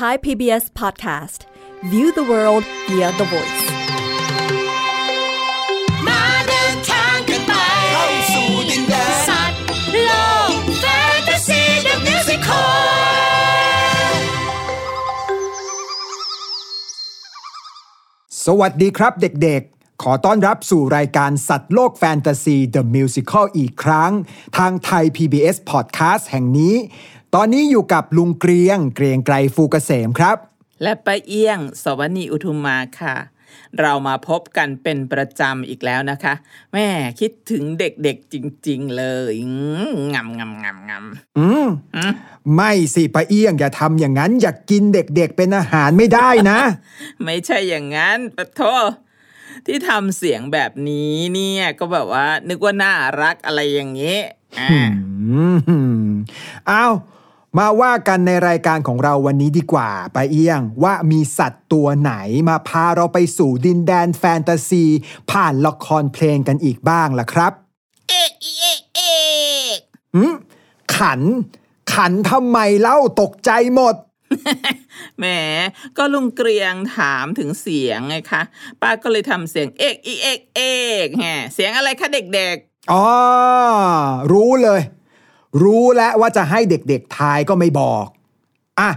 Thai PBS Podcast View the world via the voice มาเดินทางกันไปเข้าสู่ดินแดนสัตว์โลกแฟนตาซีเดอะมิวสิคลสวัสดีครับเด็กๆ ขอต้อนรับสู่รายการสัตว์โลกแฟนตาซี The Musical อีกครั้ง ทางไทย PBS Podcast แห่งนี้ ตอนนี้อยู่กับลุงเกรียง เกรียงไกรฟูกเกษมครับ และป้าเอี้ยง สวนีอุทุมมาค่ะ เรามาพบกันเป็นประจำอีกแล้วนะคะ แม่คิดถึงเด็กๆจริง ๆ เลยอืมงำงำงำงำอืมไม่สิปะเอี้ยงอย่าทำอย่างนั้น อย่ากกินเด็กๆเป็นอาหารไม่ได้นะ ไม่ใช่อย่างนั้นปะโทที่ทำเสียงแบบนี้เนี่ย ก็แบบว่า นึกว่าน่ารักอะไรอย่างเงี้ยอ่าอื มเอามาว่ากันในรายการของเราวันนี้ดีกว่าไปาเอี้ยงว่ามีสัตว์ตัวไหนมาพาเราไปสู่ดินแดนแฟนตาซี ผ่านละครเพลงกันอีกบ้างล่ะครับ เอกอีเอกเอกอืมขัน ขันทำไมเล่าตกใจหมดแหมก็ลุงเกรียงถามถึงเสียงไงคะป้าก็เลยทำเสียงเอกอีเอกเอกแฮเสียงอะไรคะเด็กๆอ๋อรู้เลย รู้แล้วว่าจะให้เด็กๆทายก็ไม่บอกอะ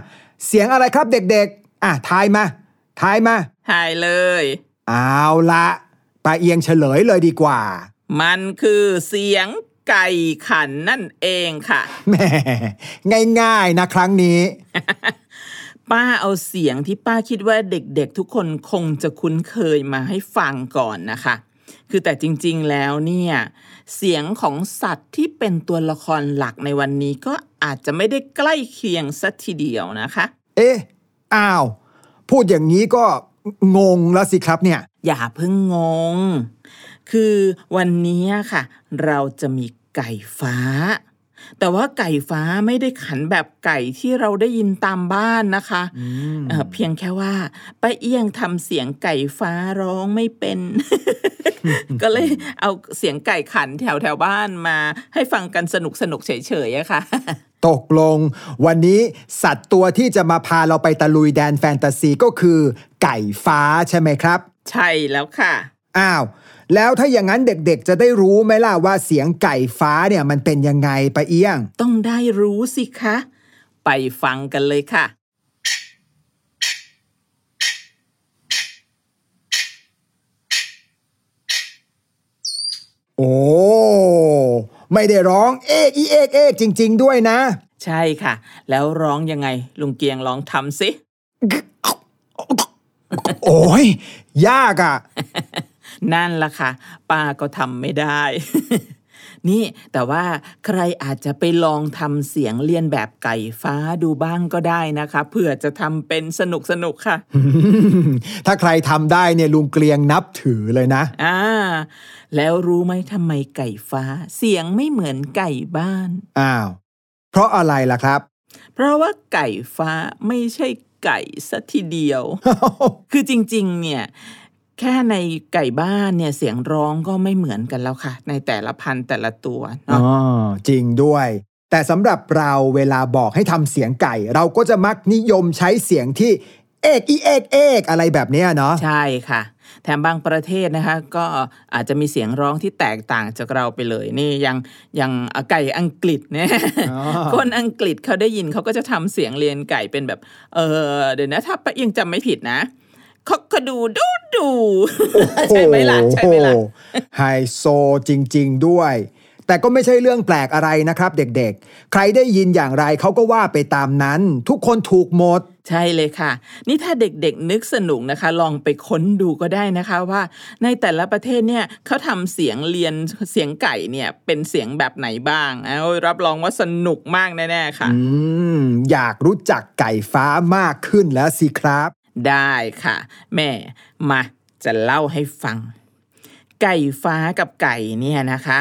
เสียงอะไรครับเด็กๆอะทายมาทายมาถ่ายเลย เอาละปาเอียงเฉลยเลยดีกว่า มันคือเสียงไก่ขันนั่นเองค่ะแหมง่ายๆนะครั้งนี้ ป้าเอาเสียงที่ป้าคิดว่าเด็กๆ ทุกคนคงจะคุ้นเคยมาให้ฟังก่อนนะคะ คือแต่จริงๆแล้วเนี่ย เสียงของสัตว์ที่เป็นตัวละครหลักในวันนี้ก็อาจจะไม่ได้ใกล้เคียงสัทีเดียวนะคะ เอ๊ะอ้าว พูดอย่างนี้ก็งงแล้วสิครับเนี่ย อย่าเพิ่งงง คือวันนี้ค่ะ เราจะมีไก่ฟ้า แต่ว่าไก่ฟ้าไม่ได้ขันแบบไก่ที่เราได้ยินตามบ้านนะคะเอ่อเพียงแค่ว่าป้าเอี้ยงทำเสียงไก่ฟ้าร้องไม่เป็น ก็เลยเอาเสียงไก่ขันแถวแถวๆบ้านมา ให้ฟังกันสนุกสนุกๆเฉยๆอะค่ะ ตกลง วันนี้สัตว์ตัวที่จะมาพาเราไปตะลุยแดนแฟนตาซีก็คือ ไก่ฟ้าใช่ไหมครับ ใช่แล้วค่ะ อ้าว แล้วถ้าอย่างนั้นเด็กๆ จะได้รู้ไหมล่ะว่าเสียงไก่ฟ้าเนี่ยมันเป็นยังไงปะเอี้ยง ต้องได้รู้สิคะ ไปฟังกันเลยค่ะ โอ้ ไม่ได้ร้องเอกอีเอกเอกจริง ๆ ด้วยนะ ใช่ค่ะ แล้วร้องยังไง ลุงเกียงลองทำสิ โอ้ยยากอะ นั่นล่ะค่ะป้าก็ทำไม่ได้ นี่แต่ว่าใครอาจจะไปลองทำเสียงเลียนแบบไก่ฟ้าดูบ้างก็ได้นะคะเผื่อจะทำเป็นสนุกสนุกๆค่ะ ถ้าใครทำได้เนี่ยลุงเกลียงนับถือเลยนะอ่าแล้วรู้ไหมทำไมไก่ฟ้า เสียงไม่เหมือนไก่บ้านอ้าวเพราะอะไรล่ะครับ เพราะว่าไก่ฟ้าไม่ใช่ไก่สัทีเดียว คือจริง ๆ เนี่ย แค่ในไก่บ้านเนี่ยเสียงร้องก็ไม่เหมือนกันแล้วค่ะ ในแต่ละพันธุ์แต่ละตัวอ๋อเนาะจริงด้วย แต่สำหรับเราเวลาบอกให้ทำเสียงไก่ เราก็จะมักนิยมใช้เสียงที่เอกอีเอกเอกอะไรแบบเนี้ยเนาะใช่ค่ะ แถมบางประเทศนะคะ ก็อาจจะมีเสียงร้องที่แตกต่างจากเราไปเลยนี่ยังยังไก่อังกฤษเนี่ยอ๋อคนอังกฤษเขาได้ยินเขาก็จะทำเสียงเรียนไก่เป็นแบบเออเดี๋ยวนะถ้าป้าเอียงจำไม่ผิดนะ คอกกระดูดูดูใช่ไหมล่ะใช่ไหมล่ะโอ้โไฮโซจริง ๆ ด้วย แต่ก็ไม่ใช่เรื่องแปลกอะไรนะครับ เด็กๆ ใครได้ยินอย่างไรเขาก็ว่าไปตามนั้น ทุกคนถูกหมดใช่เลยค่ะ นี่ถ้าเด็กๆนึกสนุกนะคะ ลองไปค้นดูก็ได้นะคะว่า ในแต่ละประเทศเนี่ยเขาทำเสียงเรียนเสียงไก่เนี่ยเป็นเสียงแบบไหนบ้างเอารับรองว่าสนุกมากแน่ๆค่ะ อืม อยากรู้จักไก่ฟ้ามากขึ้นแล้วสิครับ ได้ค่ะ แม่มาจะเล่าให้ฟัง ไก่ฟ้ากับไก่เนี่ยนะคะ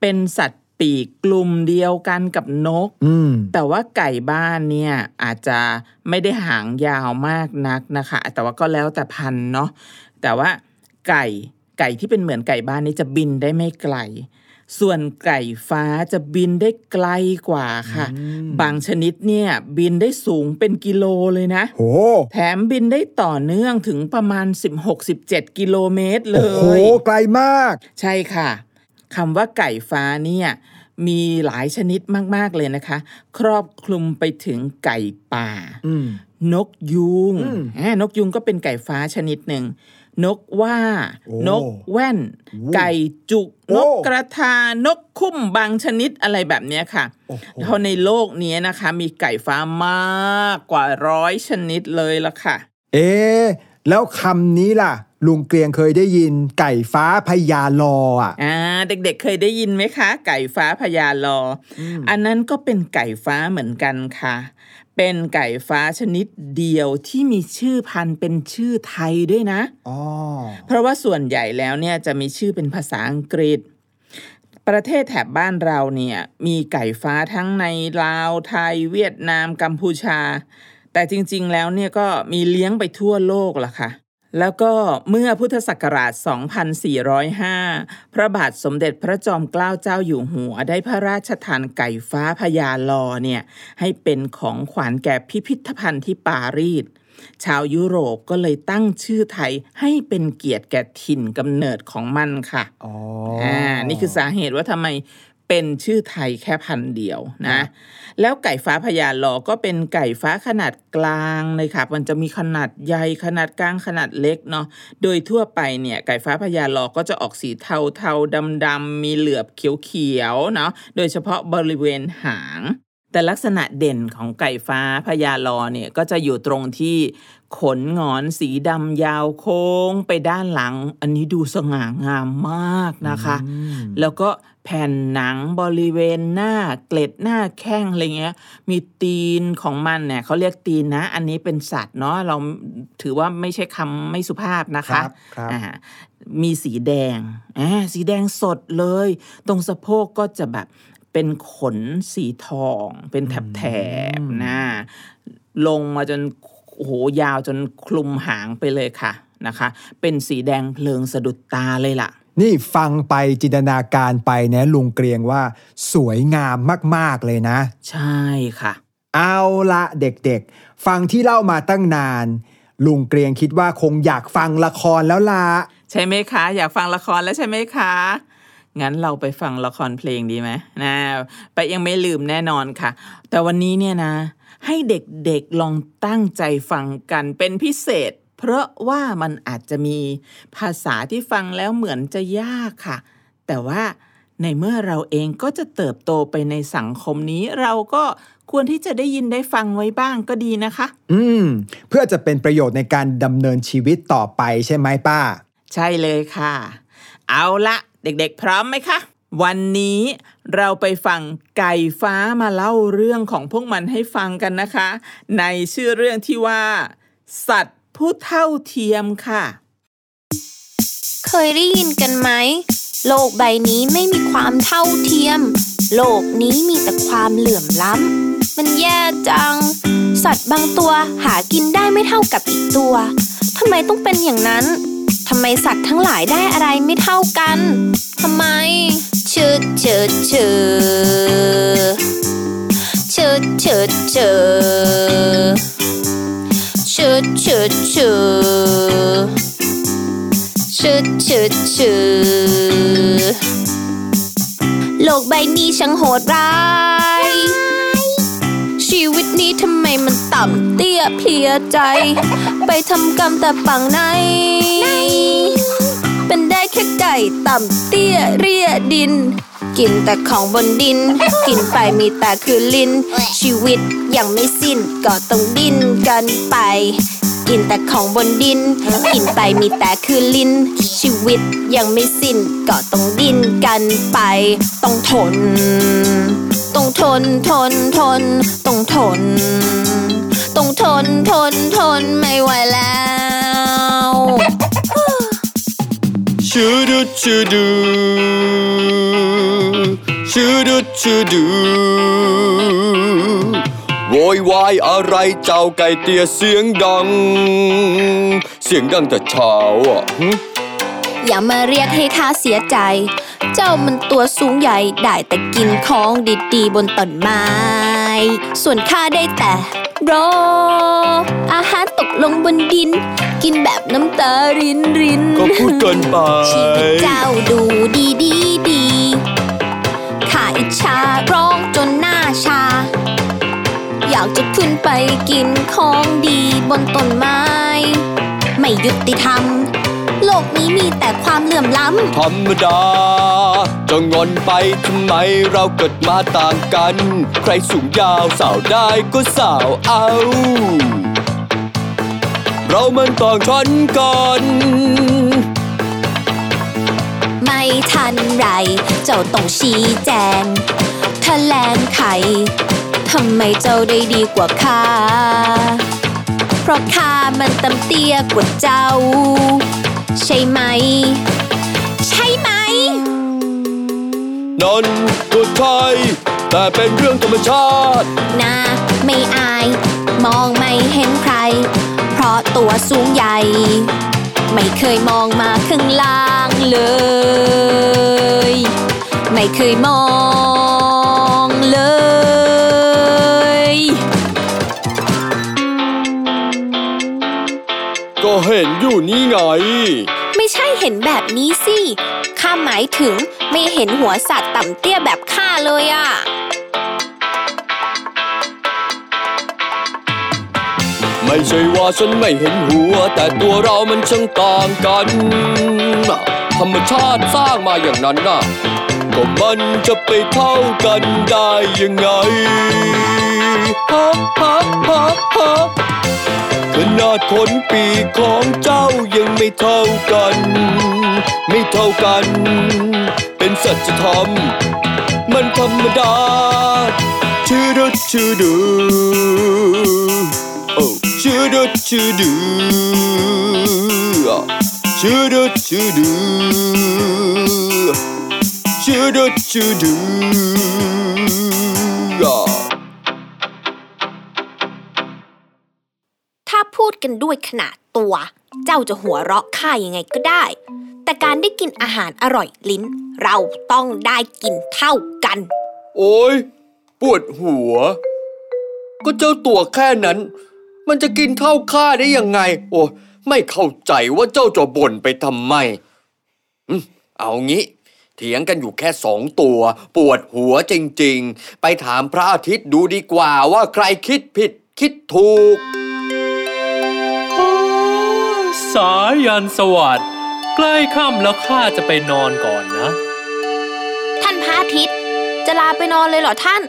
เป็นสัตว์ปีกกลุ่มเดียวกันกับนกอืมแต่ว่าไก่บ้านเนี่ยอาจจะไม่ได้หางยาวมากนักนะคะ แต่ว่าก็แล้วแต่พันธุ์เนาะแต่ว่าไก่ไก่ที่เป็นเหมือนไก่บ้านนี่จะบินได้ไม่ไกล ส่วนไก่ฟ้าจะบินได้ไกลกว่าค่ะ บางชนิดเนี่ยบินได้สูงเป็นกิโลเลยนะโหแถมบินได้ต่อเนื่องถึงประมาณ 16-17 กิโลเมตรเลโอ้โหยไกลมาก ใช่ค่ะคำว่าไก่ฟ้าเนี่ยมีหลายชนิดมากๆเลยนะคะ ครอบคลุมไปถึงไก่ป่าอืมนกยูงอืมอ่านกยูงก็เป็นไก่ฟ้าชนิดหนึ่ง นกว่าโอ้นกแว่นโอ้ไก่จุกโอ้นกกระทานกคุ้มบางชนิดอะไรแบบเนี้ยค่ะโอ้โหเพราะในโลกนี้นะคะ มีไก่ฟ้ามากกว่าร้อยชนิดเลยละค่ะ เอ๊ะแล้วคำนี้ล่ะ ลุงเกรียงเคยได้ยินไก่ฟ้าพญาลออะอ่าเด็กๆเคยได้ยินไหมคะ ไก่ฟ้าพญาลอออันนั้นก็เป็นไก่ฟ้าเหมือนกันค่ะ เป็นไก่ฟ้าชนิดเดียวที่มีชื่อพันธุ์เป็นชื่อไทยด้วยนะอ๋อเพราะว่าส่วนใหญ่แล้วเนี่ยจะมีชื่อเป็นภาษาอังกฤษ ประเทศแถบบ้านเราเนี่ยมีไก่ฟ้าทั้งในลาวไทยเวียดนามกัมพูชา แต่จริงๆแล้วเนี่ยก็มีเลี้ยงไปทั่วโลกละค่ะ แล้วก็เมื่อพุทธศักราช 2405 พระบาทสมเด็จพระจอมเกล้าเจ้าอยู่หัว ได้พระราชทานไก่ฟ้าพญาลอเนี่ยให้เป็นของขวัญแก่พิพิธภัณฑ์ที่ปารีส ชาวยุโรปก็เลยตั้งชื่อไทยให้เป็นเกียรติแก่ถิ่นกำเนิดของมันค่ะ อ๋อ อ่า นี่คือสาเหตุว่าทำไม เป็นชื่อไทยแค่พันธุ์เดียวนะ แล้วไก่ฟ้าพญาลอก็เป็นไก่ฟ้าขนาดกลางเลยค่ะ มันจะมีขนาดใหญ่ขนาดกลางขนาดเล็กเนาะ โดยทั่วไปเนี่ยไก่ฟ้าพญาลอก็จะออกสีเทาเทาดำดำๆมีเหลือบเขียวเขียวๆเนาะ โดยเฉพาะบริเวณหาง แต่ลักษณะเด่นของไก่ฟ้าพญาลอเนี่ยก็จะอยู่ตรงที่ขนหงอนสีดำยาวโค้งไปด้านหลัง อันนี้ดูสง่างามมากนะคะ แล้วก็ แผ่นหนังบริเวณหน้าเกล็ดหน้าแข้งอะไรเงี้ย มีตีนของมันเนี่ยเขาเรียกตีนนะ อันนี้เป็นสัตว์เนาะเราถือว่าไม่ใช่คำไม่สุภาพนะครัคะบครับอ่ามีสีแดงอ่าสีแดงสดเลย ตรงสะโพกก็จะแบบเป็นขนสีทอง เป็นแถบๆนะลงมาจนโอ้โหยาวจนคลุมหางไปเลยค่ะนะคะ เป็นสีแดงเพลิงสะดุดตาเลยล่ะ นี่ฟังไปจินตนาการไปนะลุงเกรียงว่าสวยงามมากๆเลยนะ ใช่ค่ะ เอาละเด็กๆ ฟังที่เล่ามาตั้งนาน ลุงเกรียงคิดว่าคงอยากฟังละครแล้วล่ะใช่ไหมคะ อยากฟังละครแล้วใช่ไหมคะงั้นเราไปฟังละครเพลงดีไหมนะไปยังไม่ลืมแน่นอนค่ะ แต่วันนี้เนี่ยนะ ให้เด็กๆลองตั้งใจฟังกันเป็นพิเศษเพ ราะว่ามันอาจจะมีภาษาที่ฟังแล้วเหมือนจะยากค่ะ แต่ว่าในเมื่อเราเองก็จะเติบโตไปในสังคมนี้ เราก็ควรที่จะได้ยินได้ฟังไว้บ้างก็ดีนะคะ อืม เพื่อจะเป็นประโยชน์ในการดำเนินชีวิตต่อไปใช่ไหมป้า ใช่เลยค่ะ เอาละเด็กๆ พร้อมไหมคะ วันนี้เราไปฟังไก่ฟ้ามาเล่าเรื่องของพวกมันให้ฟังกันนะคะ ในชื่อเรื่องที่ว่า สัตว์ ผู้เท่าเทียมค่ะ เคยได้ยินกันไหม โลกใบนี้ไม่มีความเท่าเทียม โลกนี้มีแต่ความเหลื่อมล้ำ มันแย่จัง สัตว์บางตัวหากินได้ไม่เท่ากับอีกตัว ทำไมต้องเป็นอย่างนั้น ทำไมสัตว์ทั้งหลายได้อะไรไม่เท่ากัน ทำไมเชืดเชืดเชืดเชืดเชืดเชืด ชืดชืดชืดชืดชืดชืดโลกใบนี้ช่างโหดร้าย ชีวิตนี้ทำไมมันต่ำเตี้ยเพลียใจ ไปทำกรรมแต่ปังใน เป็นได้แค่ไก่ต่ำเตี้ยเรียดิน กินแต่ของบนดิน กินไปมีแต่คือลิ้น ชีวิตยังไม่สิ้นก็ต้องดิ้นกันไป กินแต่ของบนดิน กินไปมีแต่คือลิ้น ชีวิตยังไม่สิ้นก็ต้องดิ้นกันไป ต้องทน ต้องทนทนทน ต้องทน ต้องทนทนทนไม่ไหวแล้ว ชูดูชูดูชูดูชูดูโวยวายอะไรเจ้าไก่เตี้ยเสียงดัง เสียงดังแต่เช้าอะอย่ามาเรียกให้ข้าเสียใจ เจ้ามันตัวสูงใหญ่ได้แต่กินของดีๆบนต้นไม้ ส่วนข้าได้แต่รอ อาหารตกลงบนดิน กินแบบน้ำตารินรินก็พูดเกินไปชีวิตเจ้าดูดีดีดีข้าอิจฉาร้องจนหน้าชา อยากจะขึ้นไปกินของดีบนต้นไม้ ไม่ยุติธรรม โลกนี้มีแต่ความเหลื่อมล้ธรรมดา จะงอนไปทำไมเราเกิดมาต่างกัน ใครสูงยาวสาวได้ก็สาวเอา เรามันต่างชั้นกันำไม่ทันไร เจ้าต้องชี้แจงแถลงไข ทำไมเจ้าได้ดีกว่าข้า เพราะข้ามันตำเตี้ยกว่าเจ้า ใช่ไหม ใช่ไหมนั่นก็ใช่แต่เป็นเรื่องธรรมชาตินาไม่อาย มองไม่เห็นใคร เพราะตัวสูงใหญ่ ไม่เคยมองมาข้างล่างเลย ไม่เคยมองเลย ห็นอยู่นี่ไง ไม่ใช่เห็นแบบนี้สิ ข้าหมายถึงไม่เห็นหัวสัตว์ต่ำเตี้ยแบบข้าเลยอะไม่ใช่ว่าฉันไม่เห็นหัว แต่ตัวเรามันช่างต่างกัน ธรรมชาติสร้างมาอย่างนั้นน่ะ ก็มันจะไปเท่ากันได้ยังไง ฮะฮะฮะฮะขนาดขนปีของเจ้ายังไม่เท่ากัน ไม่เท่ากัน เป็นสัจธรรม มันธรรมดาชื่อดุชื่อดูโอ้ชื่อดุชื่อดูชื่อดุชื่อดูชื่อดุชื่อดู พูดกันด้วยขนาดตัว เจ้าจะหัวเราะข้ายังไงก็ได้ แต่การได้กินอาหารอร่อยลิ้น เราต้องได้กินเท่ากัน โอ้ยปวดหัว ก็เจ้าตัวแค่นั้น มันจะกินเท่าข้าได้ยังไง โอ้ไม่เข้าใจว่าเจ้าจะบ่นไปทำไมอืมเอางี้ เถียงกันอยู่แค่สองตัว ปวดหัวจริง ๆ ไปถามพระอาทิตย์ดูดีกว่าว่าใครคิดผิดคิดถูก สายันสวัสดิ์ใกล้ค่ำแล้วข้าจะไปนอนก่อนนะ ท่านพระอาทิตย์ จะลาไปนอนเลยเหรอท่าน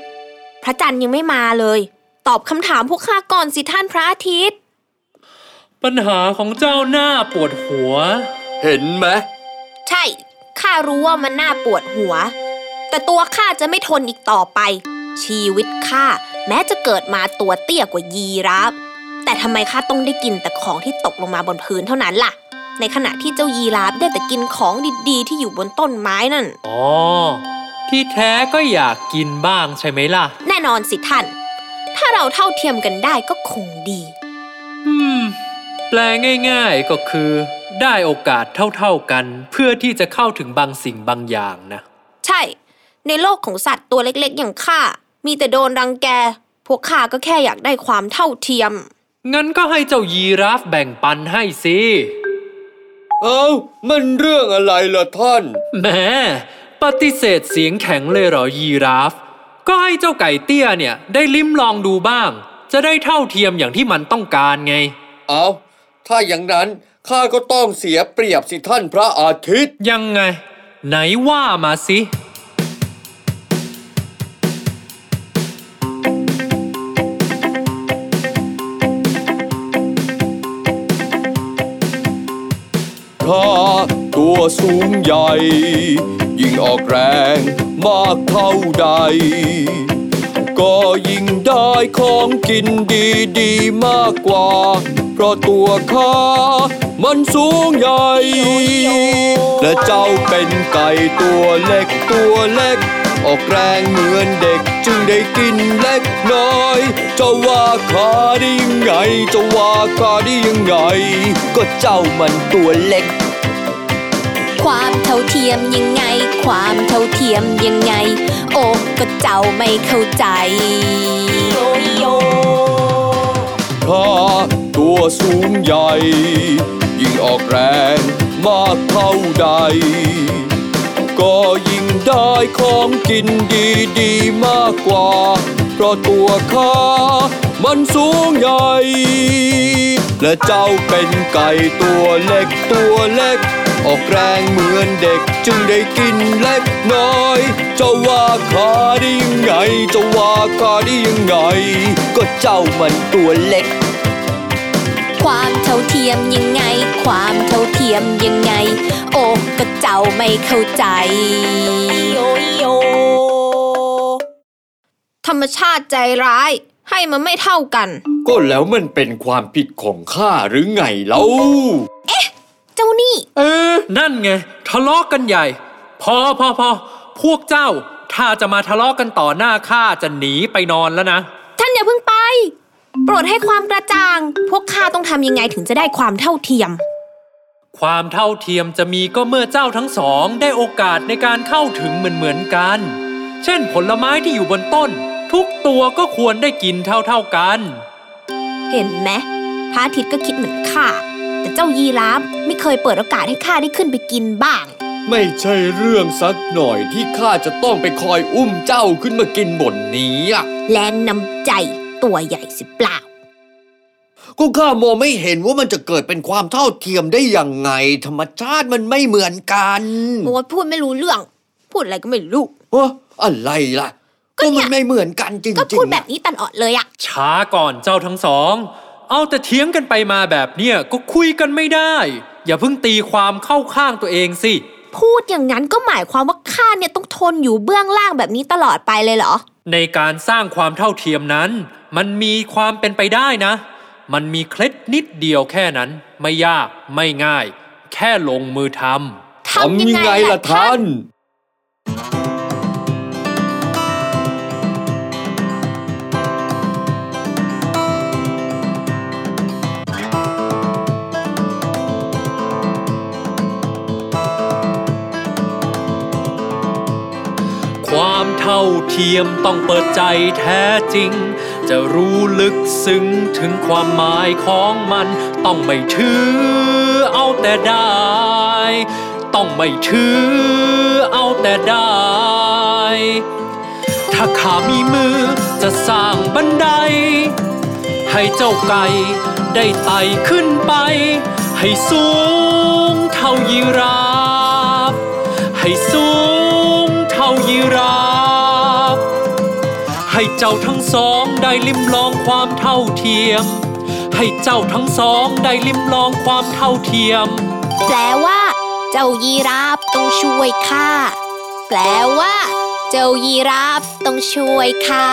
พระจันทร์ยังไม่มาเลย ตอบคำถามพวกข้าก่อนสิท่านพระอาทิตย์ ปัญหาของเจ้าหน้าปวดหัว เห็นไหมใช่ข้ารู้ว่ามันน่าปวดหัว แต่ตัวข้าจะไม่ทนอีกต่อไป ชีวิตข้าแม้จะเกิดมาตัวเตี้ยกว่ายีราฟ แต่ทำไมข้าต้องได้กินแต่ของที่ตกลงมาบนพื้นเท่านั้นล่ะ ในขณะที่เจ้ายีราฟได้แต่กินของดีๆ ที่อยู่บนต้นไม้นั่น อ๋อ ที่แท้ก็อยากกินบ้างใช่ไหมล่ะ แน่นอนสิท่าน ถ้าเราเท่าเทียมกันได้ก็คงดี อืม แปลง่ายๆก็คือ ได้โอกาสเท่าๆกัน เพื่อที่จะเข้าถึงบางสิ่งบางอย่างนะ ใช่ ในโลกของสัตว์ตัวเล็กๆ อย่างข้า มีแต่โดนรังแก พวกข้าก็แค่อยากได้ความเท่าเทียม งั้นก็ให้เจ้ายีราฟแบ่งปันให้สิ เอ้า มันเรื่องอะไรล่ะท่าน แหม ปฏิเสธเสียงแข็งเลยเหรอยีราฟ ก็ให้เจ้าไก่เตี้ยเนี่ยได้ลิ้มลองดูบ้าง จะได้เท่าเทียมอย่างที่มันต้องการไง เอาถ้าอย่างนั้นข้าก็ต้องเสียเปรียบสิท่านพระอาทิตย์ ยังไง ไหนว่ามาสิ สูงใหญ่ ยิ่งออกแรงมากเท่าใด ก็ยิ่งได้ของกินดีๆมากกว่า เพราะตัวข้ามันสูงใหญ่ และเจ้าเป็นไก่ตัวเล็กตัวเล็ก ออกแรงเหมือนเด็กจึงได้กินเล็กน้อย จะว่าขาได้ยังไง จะว่าขาได้ยังไง ก็เจ้ามันตัวเล็ก ความเท่าเทียมยังไง ความเท่าเทียมยังไง โอ้ก็เจ้าไม่เข้าใจโยโยถ้าตัวสูงใหญ่ ยิ่งออกแรงมากเท่าใด ก็ยิ่งได้ของกินดีดีๆมากกว่า เพราะตัวข้ามันสูงใหญ่ และเจ้าเป็นไก่ตัวเล็กตัวเล็ก ออกแรงเหมือนเด็กจึงได้กินเล็กน้อย จะว่าข้าได้ยังไง จะว่าข้าได้ยังไง ก็เจ้ามันตัวเล็ก ความเท่าเทียมยังไง ความเท่าเทียมยังไง โอ้ก็เจ้าไม่เข้าใจโยโยธรรมชาติใจร้ายให้มันไม่เท่ากัน ก็แล้วมันเป็นความผิดของข้าหรือไงเล่า เจ้านี่ เออ นั่นไง ทะเลาะกันใหญ่ พอพอพอพวกเจ้า ถ้าจะมาทะเลาะกันต่อหน้าข้าจะหนีไปนอนแล้วนะ ท่านอย่าเพิ่งไป โปรดให้ความกระจ่าง พวกข้าต้องทำยังไงถึงจะได้ความเท่าเทียม ความเท่าเทียมจะมีก็เมื่อเจ้าทั้งสอง ได้โอกาสในการเข้าถึงเหมือนเหมือนๆกัน เช่นผลไม้ที่อยู่บนต้น ทุกตัวก็ควรได้กินเท่าเท่าๆกัน เห็นไหมพระอาทิตย์ก็คิดเหมือนข้า แต่เจ้ายีราฟไม่เคยเปิดโอกาสให้ข้าได้ขึ้นไปกินบ้าง ไม่ใช่เรื่องสักหน่อยที่ข้าจะต้องไปคอยอุ้มเจ้าขึ้นมากินบนนี้อะแรงนำใจตัวใหญ่สิเปล่า ก็ข้ามองไม่เห็นว่ามันจะเกิดเป็นความเท่าเทียมได้ยังไง ธรรมชาติมันไม่เหมือนกันโอ้ยพูดไม่รู้เรื่อง พูดอะไรก็ไม่รู้วะอะไรล่ะ ก็ก็เนี่มัยนไม่เหมือนกันจริงๆก็พูดแบบนี้ตลอดเลยอะ ช้าก่อนเจ้าทั้งสอง เอาแต่เถียงกันไปมาแบบเนี้ยก็คุยกันไม่ได้ อย่าเพิ่งตีความเข้าข้างตัวเองสิ พูดอย่างนั้นก็หมายความว่าข้าเนี่ยต้องทนอยู่เบื้องล่างแบบนี้ตลอดไปเลยเหรอ ในการสร้างความเท่าเทียมนั้น มันมีความเป็นไปได้นะ มันมีเคล็ดนิดเดียวแค่นั้น ไม่ยากไม่ง่าย แค่ลงมือทำทำยังไงล่ะท่าน เท่าเทียมต้องเปิดใจแท้จริง จะรู้ลึกซึ้งถึงความหมายของมันต้องไม่ถือเอาแต่ได้ ต้องไม่ถือเอาแต่ได้ ถ้าขามีมือจะสร้างบันได ให้เจ้าไก่ได้ไต่ขึ้นไป ให้สูงเท่ายีราฟให้สูงเท่ายีราฟ ให้เจ้าทั้งสองได้ลิ้มลองความเท่าเทียม ให้เจ้าทั้งสองได้ลิ้มลองความเท่าเทียม แปลว่า เจ้ายีราฟต้องช่วยข้าแปลว่า เจ้ายีราฟต้องช่วยข้า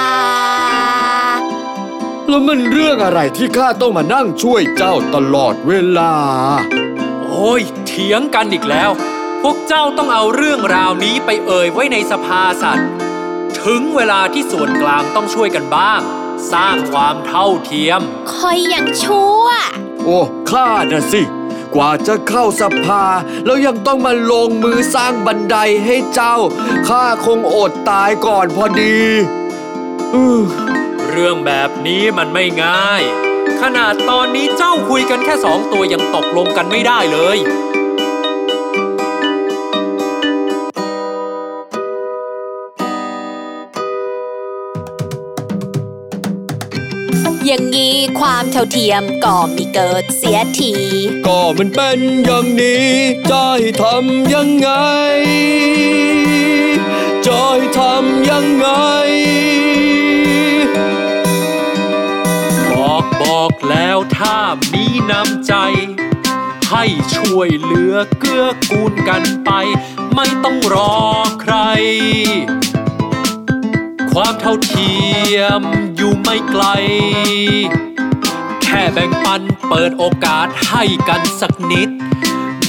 แล้วมันเรื่องอะไรที่ข้าต้องมานั่งช่วยเจ้าตลอดเวลา โอ้ยเถียงกันอีกแล้ว พวกเจ้าต้องเอาเรื่องราวนี้ไปเอ่ยไว้ในสภาสัตว์ ถึงเวลาที่ส่วนกลางต้องช่วยกันบ้าง สร้างความเท่าเทียม คอยอย่างชั่ว โอ้ข้าน่ะสิ กว่าจะเข้าสภา แล้วยังต้องมาลงมือสร้างบันไดให้เจ้า ข้าคงอดตายก่อนพอดีอื้อเรื่องแบบนี้มันไม่ง่าย ขนาดตอนนี้เจ้าคุยกันแค่สองตัวยังตกลงกันไม่ได้เลย อย่างนี้ความเท่าเทียมก็มีเกิดเสียที ก็มันเป็นอย่างนี้จะให้ทำยังไงจะให้ทำยังไง บอกบอกแล้วถ้ามีน้ำใจ ให้ช่วยเหลือเกื้อกูลกันไป ไม่ต้องรอใคร ความเท่าเทียมอยู่ไม่ไกล แค่แบ่งปันเปิดโอกาสให้กันสักนิด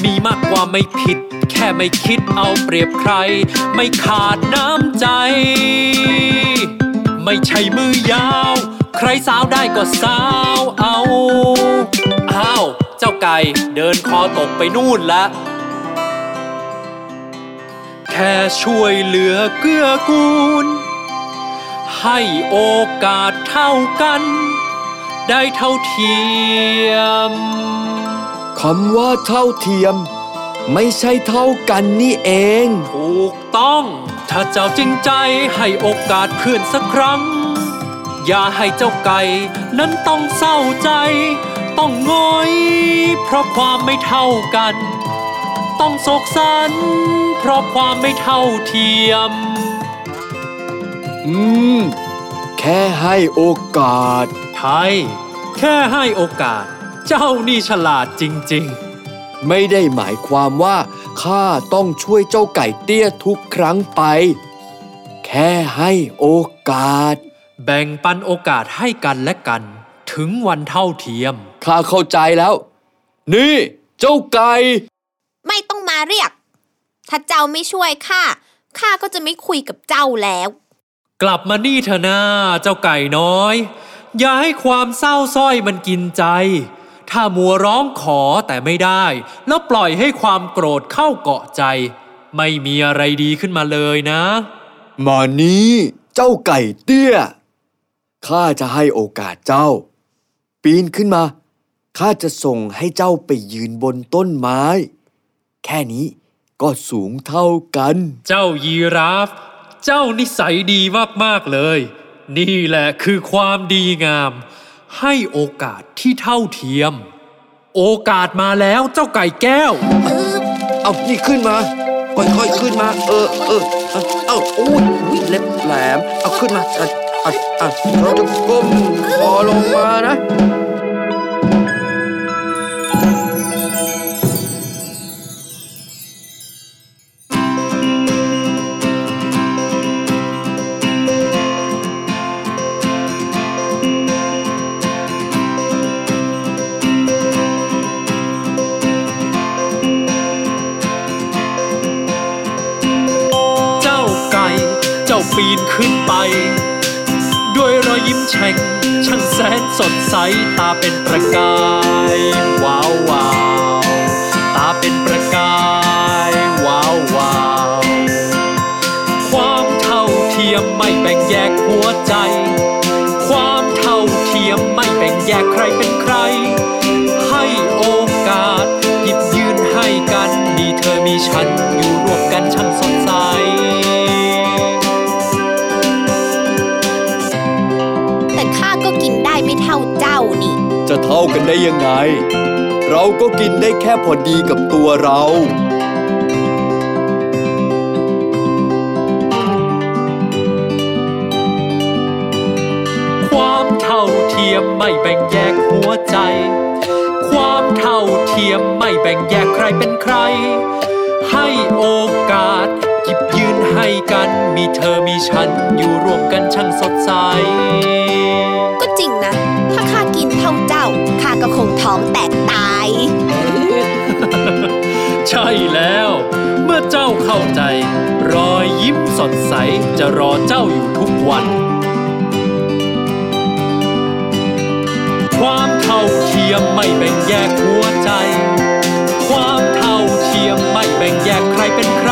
มีมากกว่าไม่ผิด แค่ไม่คิดเอาเปรียบใคร ไม่ขาดน้ำใจ ไม่ใช่มือยาว ใครสาวได้ก็สาวเอาอ้าวเจ้าไก่เดินคอตกไปนู่นละแค่ช่วยเหลือเกื้อกูล ให้โอกาสเท่ากัน ได้เท่าเทียมคำว่าเท่าเทียม ไม่ใช่เท่ากันนี่เอง ถูกต้อง ถ้าเจ้าจริงใจให้โอกาสเพื่อนสักครั้ง อย่าให้เจ้าไก่นั้นต้องเศร้าใจ ต้องงอย เพราะความไม่เท่ากัน ต้องโศกสันเพราะความไม่เท่าเทียม อืม แค่ให้โอกาส ไทย แค่ให้โอกาส เจ้านี่ฉลาดจริงไม่ได้หมายความว่าข้าต้องช่วยเจ้าไก่เตี้ยทุกครั้งไป แค่ให้โอกาสๆแบ่งปันโอกาสให้กันและกัน ถึงวันเท่าเทียม ข้าเข้าใจแล้ว นี่ เจ้าไก่ ไม่ต้องมาเรียก ถ้าเจ้าไม่ช่วยข้า ข้าก็จะไม่คุยกับเจ้าแล้ว กลับมานี่เถอะนะเจ้าไก่น้อย อย่าให้ความเศร้าส้อยมันกินใจ ถ้ามัวร้องขอแต่ไม่ได้ แล้วปล่อยให้ความโกรธเข้าเกาะใจ ไม่มีอะไรดีขึ้นมาเลยนะ มานี้เจ้าไก่เตี้ยข้าจะให้โอกาสเจ้า ปีนขึ้นมาข้าจะส่งให้เจ้าไปยืนบนต้นไม้ แค่นี้ก็สูงเท่ากัน เจ้ายีราฟ เจ้านิสัยดีมากๆเลย นี่แหละคือความดีงาม ให้โอกาสที่เท่าเทียม โอกาสมาแล้วเจ้าไก่แก้ว เอานี่ขึ้นมา ค่อยๆขึ้นมา เออเออเอาเอาโอ้ยอุ๊ยเล็บแหลม เอาขึ้นมาอะอะอะเราจะก้มคอลงมานะ สดใสตาเป็นประกาย ว้าววาวตาเป็นประกาย ว้าววาวความเท่าเทียมไม่แบ่งแยกหัวใจ ความเท่าเทียมไม่แบ่งแยกใครเป็นใคร ให้โอกาสหยิบยืนให้กันมีเธอมีฉันอยู่ร่วมกันช่างสดใสแต่ข้าก็กิน ได้ไม่เท่าเจ้านี่ จะเท่ากันได้ยังไง เราก็กินได้แค่พอดีกับตัวเราความเท่าเทียมไม่แบ่งแยกหัวใจ ความเท่าเทียมไม่แบ่งแยกใครเป็นใคร ให้โอกาสหยิบยืนให้กัน มีเธอมีฉันอยู่รวมกันช่างสดใสก็จ ริงนะ ถ้าข้ากินเท่าเจ้าข้าก็คงท้องแตกตาย ใช่แล้ว เมื่อเจ้าเข้าใจ รอยยิ้มสดใสจะรอเจ้าอยู่ทุกวัน ความเท่าเทียมไม่แบ่งแยกหัวใจ ความเท่าเทียมไม่แบ่งแยกใครเป็นใคร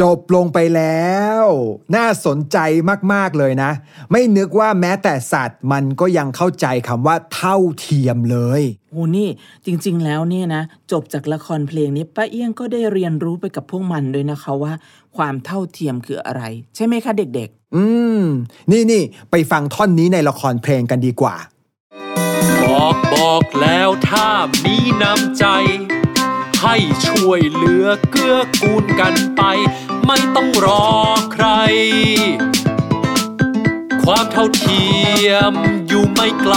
จจบลงไปแล้ว น่าสนใจมากๆเลยนะ ไม่นึกว่าแม้แต่สัตว์มันก็ยังเข้าใจคำว่าเท่าเทียมเลยโอ้นี่จริงๆแล้วเนี่ยนะจบจากละครเพลงนี้ป้าเอี้ยงก็ได้เรียนรู้ไปกับพวกมันด้วยนะคะว่า ความเท่าเทียมคืออะไร ใช่ไหมคะเด็กอืม นี่นี่ไปฟังท่อนนี้ในละครเพลงกันดีกว่า บอกบอกแล้วถ้ามีน้ำใจ ให้ช่วยเหลือเกื้อกูลกันไป ไม่ต้องรอใคร ความเท่าเทียมอยู่ไม่ไกล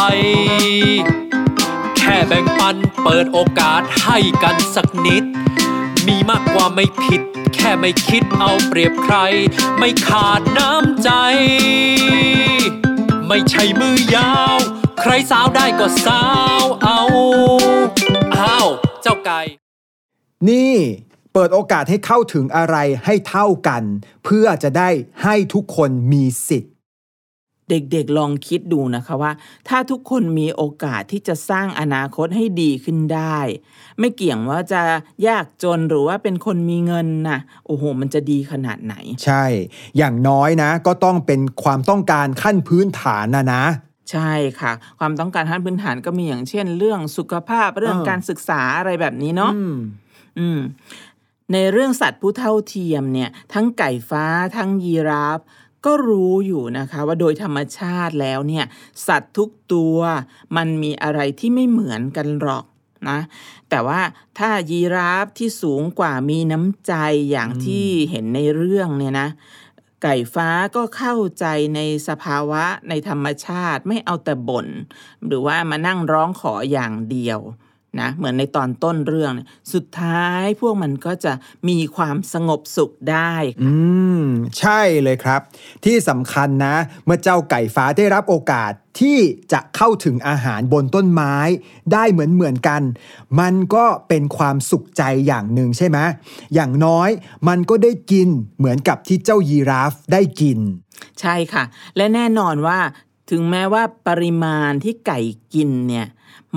แค่แบ่งปันเปิดโอกาสให้กันสักนิด มีมากกว่าไม่ผิด แค่ไม่คิดเอาเปรียบใคร ไม่ขาดน้ำใจ ไม่ใช่มือยาว ใครสาวได้ก็สาวเอา อ้าว เจ้าไก่ นี่เปิดโอกาสให้เข้าถึงอะไรให้เท่ากัน เพื่อจะได้ให้ทุกคนมีสิทธิ์ๆเด็กๆลองคิดดูนะคะว่า ถ้าทุกคนมีโอกาสที่จะสร้างอนาคตให้ดีขึ้นได้ ไม่เกี่ยงว่าจะยากจนหรือว่าเป็นคนมีเงินนะโอ้โห มันจะดีขนาดไหน ใช่ อย่างน้อยนะ ก็ต้องเป็นความต้องการขั้นพื้นฐานนะนะใช่ค่ะ ความต้องการขั้นพื้นฐานก็มีอย่างเช่น เรื่องสุขภาพเรื่องเออการศึกษาอะไรแบบนี้เนาะ อืมในเรื่องสัตว์ผู้เท่าเทียมเนี่ย ทั้งไก่ฟ้าทั้งยีราฟก็รู้อยู่นะคะว่าโดยธรรมชาติแล้วเนี่ย สัตว์ทุกตัวมันมีอะไรที่ไม่เหมือนกันหรอกนะแต่ว่าถ้ายีราฟที่สูงกว่ามีน้ำใจอย่างที่เห็นในเรื่องเนี่ยนะ ไก่ฟ้าก็เข้าใจในสภาวะในธรรมชาติไม่เอาแต่บ่นหรือว่ามานั่งร้องขออย่างเดียว นะเหมือนในตอนต้นเรื่องเนี่ยสุดท้ายพวกมันก็จะมีความสงบสุขได้ อืม ใช่เลยครับ ที่สำคัญนะ เมื่อเจ้าไก่ฟ้าได้รับโอกาสที่จะเข้าถึงอาหารบนต้นไม้ ได้เหมือนเหมือนกัน มันก็เป็นความสุขใจอย่างหนึ่งใช่ไหมอย่างน้อยมันก็ได้กินเหมือนกับที่เจ้ายีราฟได้กิน ใช่ค่ะ และแน่นอนว่าถึงแม้ว่าปริมาณที่ไก่กินเนี่ย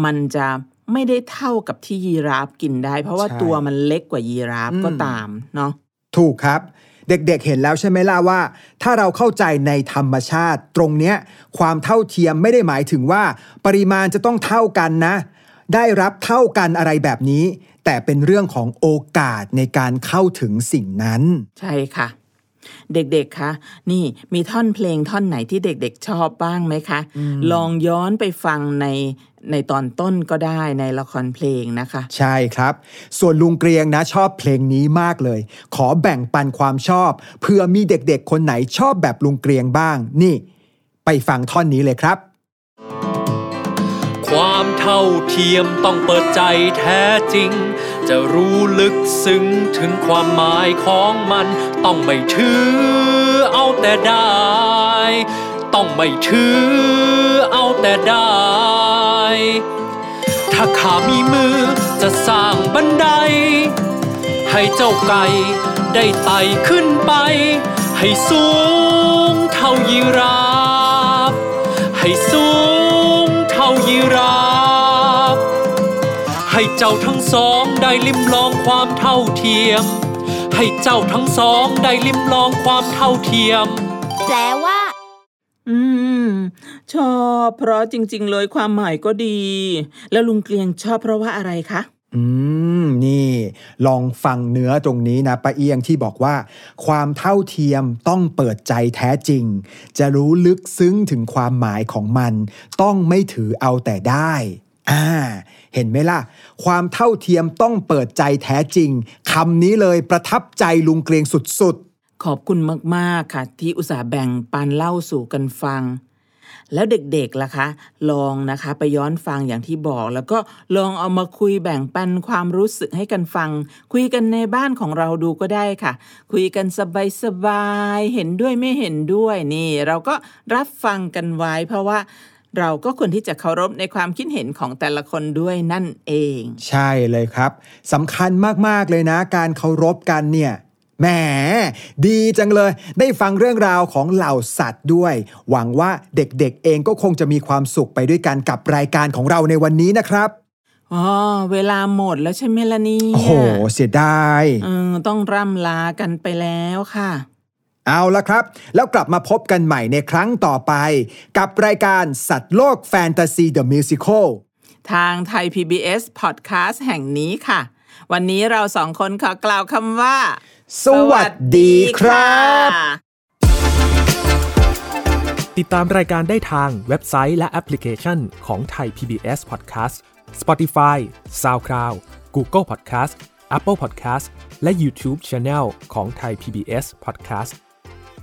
มันจะ ไม่ได้เท่ากับที่ยีราฟกินได้ เพราะว่าใช่ตัวมันเล็กกว่ายีราฟก็ตามเนาะถูกครับ เด็กๆเห็นแล้วใช่ไหมล่ะว่า ถ้าเราเข้าใจในธรรมชาติ ตรงเนี้ยความเท่าเทียมไม่ได้หมายถึงว่า ปริมาณจะต้องเท่ากันนะ ได้รับเท่ากันอะไรแบบนี้ แต่เป็นเรื่องของโอกาสในการเข้าถึงสิ่งนั้น ใช่ค่ะ เด็กๆ คะ นี่มีท่อนเพลงท่อนไหนที่เด็กๆ ชอบบ้างไหมคะ ลองย้อนไปฟังในในตอนต้นก็ได้ในละครเพลงนะคะ ใช่ครับ ส่วนลุงเกรียงนะชอบเพลงนี้มากเลย ขอแบ่งปันความชอบ เพื่อมีเด็กๆ คนไหนชอบแบบลุงเกรียงบ้าง นี่ ไปฟังท่อนนี้เลยครับ ความเท่าเทียมต้องเปิดใจแท้จริง จะรู้ลึกซึ้งถึงความหมายของมัน ต้องไม่ถือเอาแต่ได้ ต้องไม่ถือเอาแต่ได้ ถ้าขามีมือจะสร้างบันได ให้เจ้าไก่ได้ไต่ขึ้นไป ให้สูงเท่ายีราฟให้สูง เจ้าทั้งสองได้ลิ้มลองความเท่าเทียม ให้เจ้าทั้งสองได้ลิ้มลองความเท่าเทียม แปลว่า อืม ชอบ เพราะจริง ๆ เลยความหมายก็ดี แล้วลุงเกลียงชอบเพราะว่าอะไรคะอืม นี่ลองฟังเนื้อตรงนี้นะป้าเอียงที่บอกว่า ความเท่าเทียมต้องเปิดใจแท้จริง จะรู้ลึกซึ้งถึงความหมายของมัน ต้องไม่ถือเอาแต่ได้ อ่า เห็นไหมล่ะ ความเท่าเทียมต้องเปิดใจแท้จริงคำนี้เลยประทับใจลุงเกรียงสุดๆ ขอบคุณมากๆค่ะ ที่อุตส่าห์แบ่งปันเล่าสู่กันฟัง แล้วเด็กๆล่ะคะ ลองนะคะ ไปย้อนฟังอย่างที่บอก แล้วก็ลองเอามาคุยแบ่งปันความรู้สึกให้กันฟัง คุยกันในบ้านของเราดูก็ได้ค่ะ คุยกันสบายๆเห็นด้วยไม่เห็นด้วยนี่ เราก็รับฟังกันไว้เพราะว่า เราก็ควรที่จะเคารพในความคิดเห็นของแต่ละคนด้วยนั่นเอง ใช่เลยครับสำคัญมากๆเลยนะ การเคารพกันเนี่ยแหมดีจังเลย ได้ฟังเรื่องราวของเหล่าสัตว์ด้วย หวังว่าเด็กๆเองก็คงจะมีความสุขไปด้วยกันกับรายการของเราในวันนี้นะครับอ๋อเวลาหมดแล้วใช่ไหมล่ะเนี่ยโอ้โห เสียดายต้องร่ำลากันไปแล้วค่ะ เอาละครับ แล้วกลับมาพบกันใหม่ในครั้งต่อไป กับรายการสัตว์โลกแฟนตาซีเดอะมิวสิคลทางไทย PBS Podcast แห่งนี้ค่ะ วันนี้เราสองคนขอกล่าวคำว่า สวัสดีครับค่ะติดตามรายการได้ทางเว็บไซต์และแอปพลิเคชันของไทย PBS Podcast Spotify SoundCloud Google Podcast Apple Podcast และ YouTube Channel ของไทย PBS Podcast